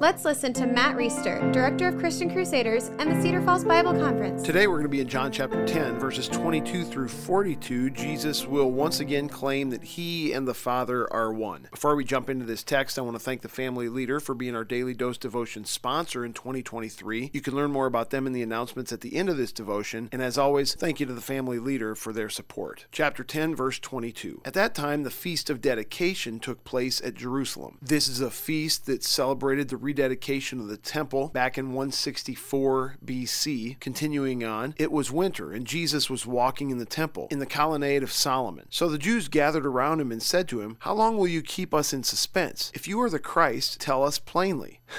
Let's listen to Matt Reisetter, Director of Christian Crusaders and the Cedar Falls Bible Conference. Today we're going to be in John chapter 10, verses 22 through 42. Jesus will once again claim that he and the Father are one. Before we jump into this text, I want to thank the family leader for being our Daily Dose Devotion sponsor in 2023. You can learn more about them in the announcements at the end of this devotion. And as always, thank you to the family leader for their support. Chapter 10, verse 22. At that time, the Feast of Dedication took place at Jerusalem. This is a feast that celebrated the rededication of the temple back in 164 BC. Continuing on, it was winter, and Jesus was walking in the temple in the colonnade of Solomon. So the Jews gathered around him and said to him, How long will you keep us in suspense? If you are the Christ, tell us plainly.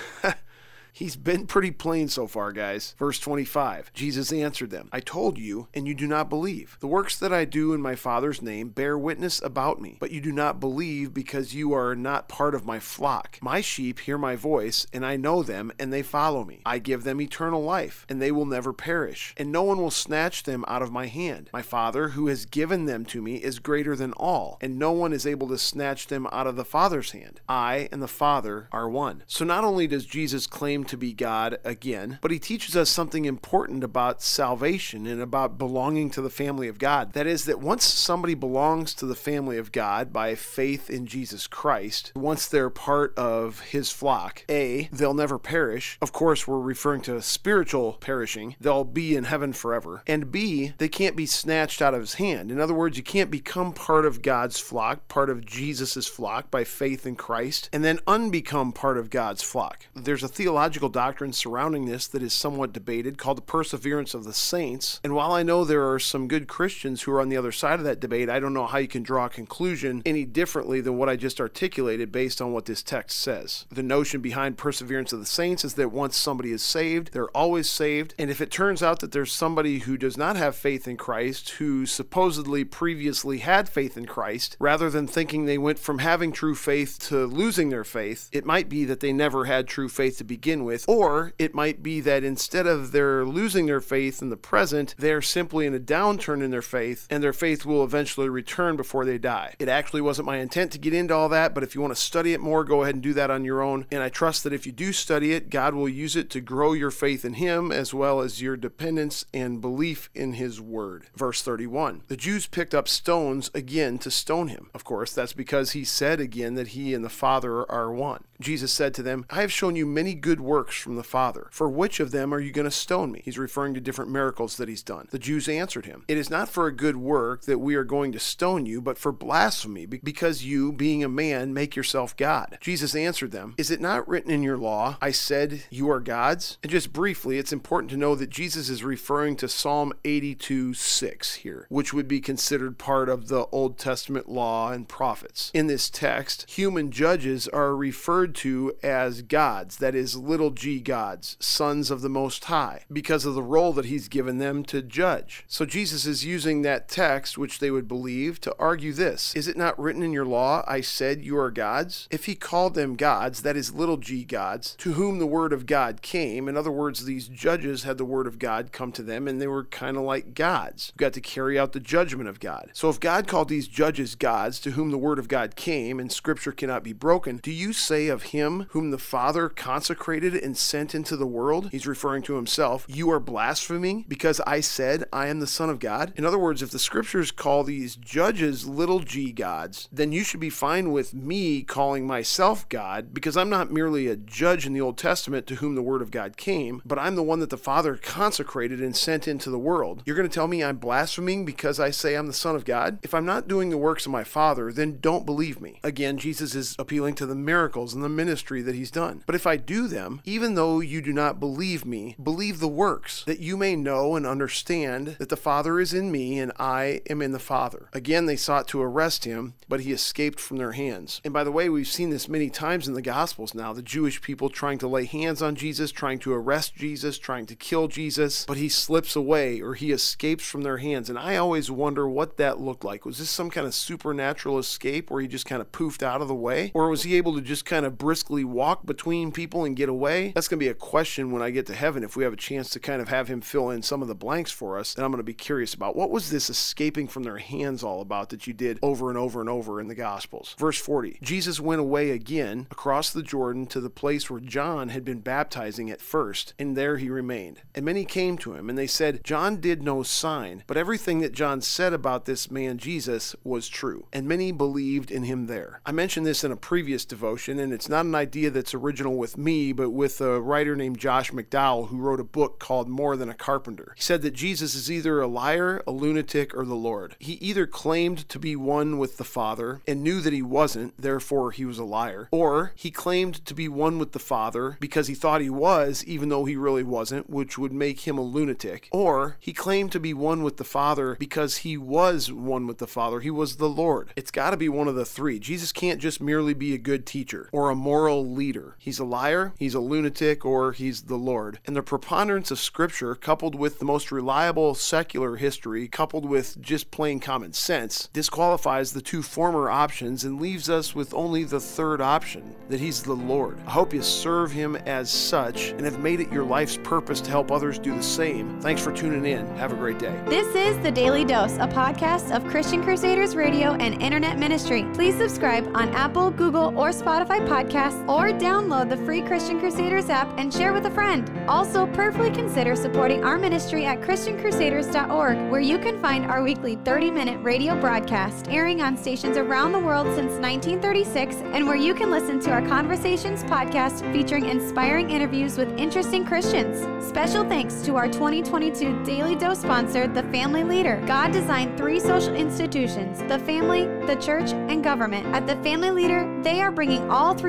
He's been pretty plain so far, guys. Verse 25 Jesus answered them, I told you, and you do not believe. The works that I do in my Father's name bear witness about me, but you do not believe because you are not part of my flock. My sheep hear my voice, and I know them, and they follow me. I give them eternal life, and they will never perish, and no one will snatch them out of my hand. My Father, who has given them to me, is greater than all, and no one is able to snatch them out of the Father's hand. I and the Father are one. So not only does Jesus claim to be God again, but he teaches us something important about salvation and about belonging to the family of God. That is, that once somebody belongs to the family of God by faith in Jesus Christ, once they're part of his flock, A, they'll never perish. Of course, we're referring to spiritual perishing. They'll be in heaven forever. And B, they can't be snatched out of his hand. In other words, you can't become part of God's flock, part of Jesus' flock by faith in Christ, and then unbecome part of God's flock. There's a theological doctrine surrounding this that is somewhat debated called the perseverance of the saints. And while I know there are some good Christians who are on the other side of that debate, I don't know how you can draw a conclusion any differently than what I just articulated based on what this text says. The notion behind perseverance of the saints is that once somebody is saved, they're always saved. And if it turns out that there's somebody who does not have faith in Christ, who supposedly previously had faith in Christ, rather than thinking they went from having true faith to losing their faith, it might be that they never had true faith to begin with, or it might be that instead of their losing their faith in the present, they're simply in a downturn in their faith, and their faith will eventually return before they die. It actually wasn't my intent to get into all that, but if you want to study it more, go ahead and do that on your own. And I trust that if you do study it, God will use it to grow your faith in Him as well as your dependence and belief in His Word. Verse 31 The Jews picked up stones again to stone him. Of course, that's because he said again that he and the Father are one. Jesus said to them, I have shown you many good works from the Father. For which of them are you going to stone me? He's referring to different miracles that he's done. The Jews answered him, It is not for a good work that we are going to stone you, but for blasphemy, because you, being a man, make yourself God. Jesus answered them, Is it not written in your law, I said you are gods? And just briefly, it's important to know that Jesus is referring to Psalm 82 6 here, which would be considered part of the Old Testament law and prophets. In this text, human judges are referred to as gods, that is, little g gods, sons of the Most High, because of the role that he's given them to judge. So Jesus is using that text, which they would believe, to argue this Is it not written in your law, I said you are gods? If he called them gods, that is, little g gods, to whom the word of God came, in other words, these judges had the word of God come to them, and they were kind of like gods, who got to carry out the judgment of God. So if God called these judges gods, to whom the word of God came, and scripture cannot be broken, do you say of him whom the Father consecrated and sent into the world? He's referring to himself. You are blaspheming because I said I am the Son of God? In other words, if the scriptures call these judges little g gods, then you should be fine with me calling myself God because I'm not merely a judge in the Old Testament to whom the word of God came, but I'm the one that the Father consecrated and sent into the world. You're going to tell me I'm blaspheming because I say I'm the Son of God? If I'm not doing the works of my Father, then don't believe me. Again, Jesus is appealing to the miracles and the ministry that he's done. But if I do them, even though you do not believe me, believe the works, that you may know and understand that the Father is in me and I am in the Father. Again, they sought to arrest him, but he escaped from their hands. And by the way, we've seen this many times in the Gospels now the Jewish people trying to lay hands on Jesus, trying to arrest Jesus, trying to kill Jesus, but he slips away or he escapes from their hands. And I always wonder what that looked like. Was this some kind of supernatural escape where he just kind of poofed out of the way? Or was he able to just kind of briskly walk between people and get away? That's going to be a question when I get to heaven if we have a chance to kind of have him fill in some of the blanks for us. And I'm going to be curious about what was this escaping from their hands all about that you did over and over and over in the Gospels. Verse 40 Jesus went away again across the Jordan to the place where John had been baptizing at first, and there he remained. And many came to him, and they said, John did no sign, but everything that John said about this man Jesus was true. And many believed in him there. I mentioned this in a previous devotion, and not an idea that's original with me, but with a writer named Josh McDowell who wrote a book called More Than a Carpenter. He said that Jesus is either a liar, a lunatic, or the Lord. He either claimed to be one with the Father and knew that he wasn't, therefore he was a liar, or he claimed to be one with the Father because he thought he was, even though he really wasn't, which would make him a lunatic, or he claimed to be one with the Father because he was one with the Father. He was the Lord. It's got to be one of the three. Jesus can't just merely be a good teacher or a moral leader. He's a liar, he's a lunatic, or he's the Lord. And the preponderance of Scripture, coupled with the most reliable secular history, coupled with just plain common sense, disqualifies the two former options and leaves us with only the third option that he's the Lord. I hope you serve him as such and have made it your life's purpose to help others do the same. Thanks for tuning in. Have a great day. This is The Daily Dose, a podcast of Christian Crusaders Radio and Internet Ministry. Please subscribe on Apple, Google, or Spotify podcasts or download the free Christian Crusaders app and share with a friend. Also, prayerfully consider supporting our ministry at ChristianCrusaders.org, where you can find our weekly 30 minute radio broadcast airing on stations around the world since 1936 and where you can listen to our Conversations podcast featuring inspiring interviews with interesting Christians. Special thanks to our 2022 Daily Dose sponsor, The Family Leader. God designed three social institutions the family, the church, and government. At The Family Leader, they are bringing all three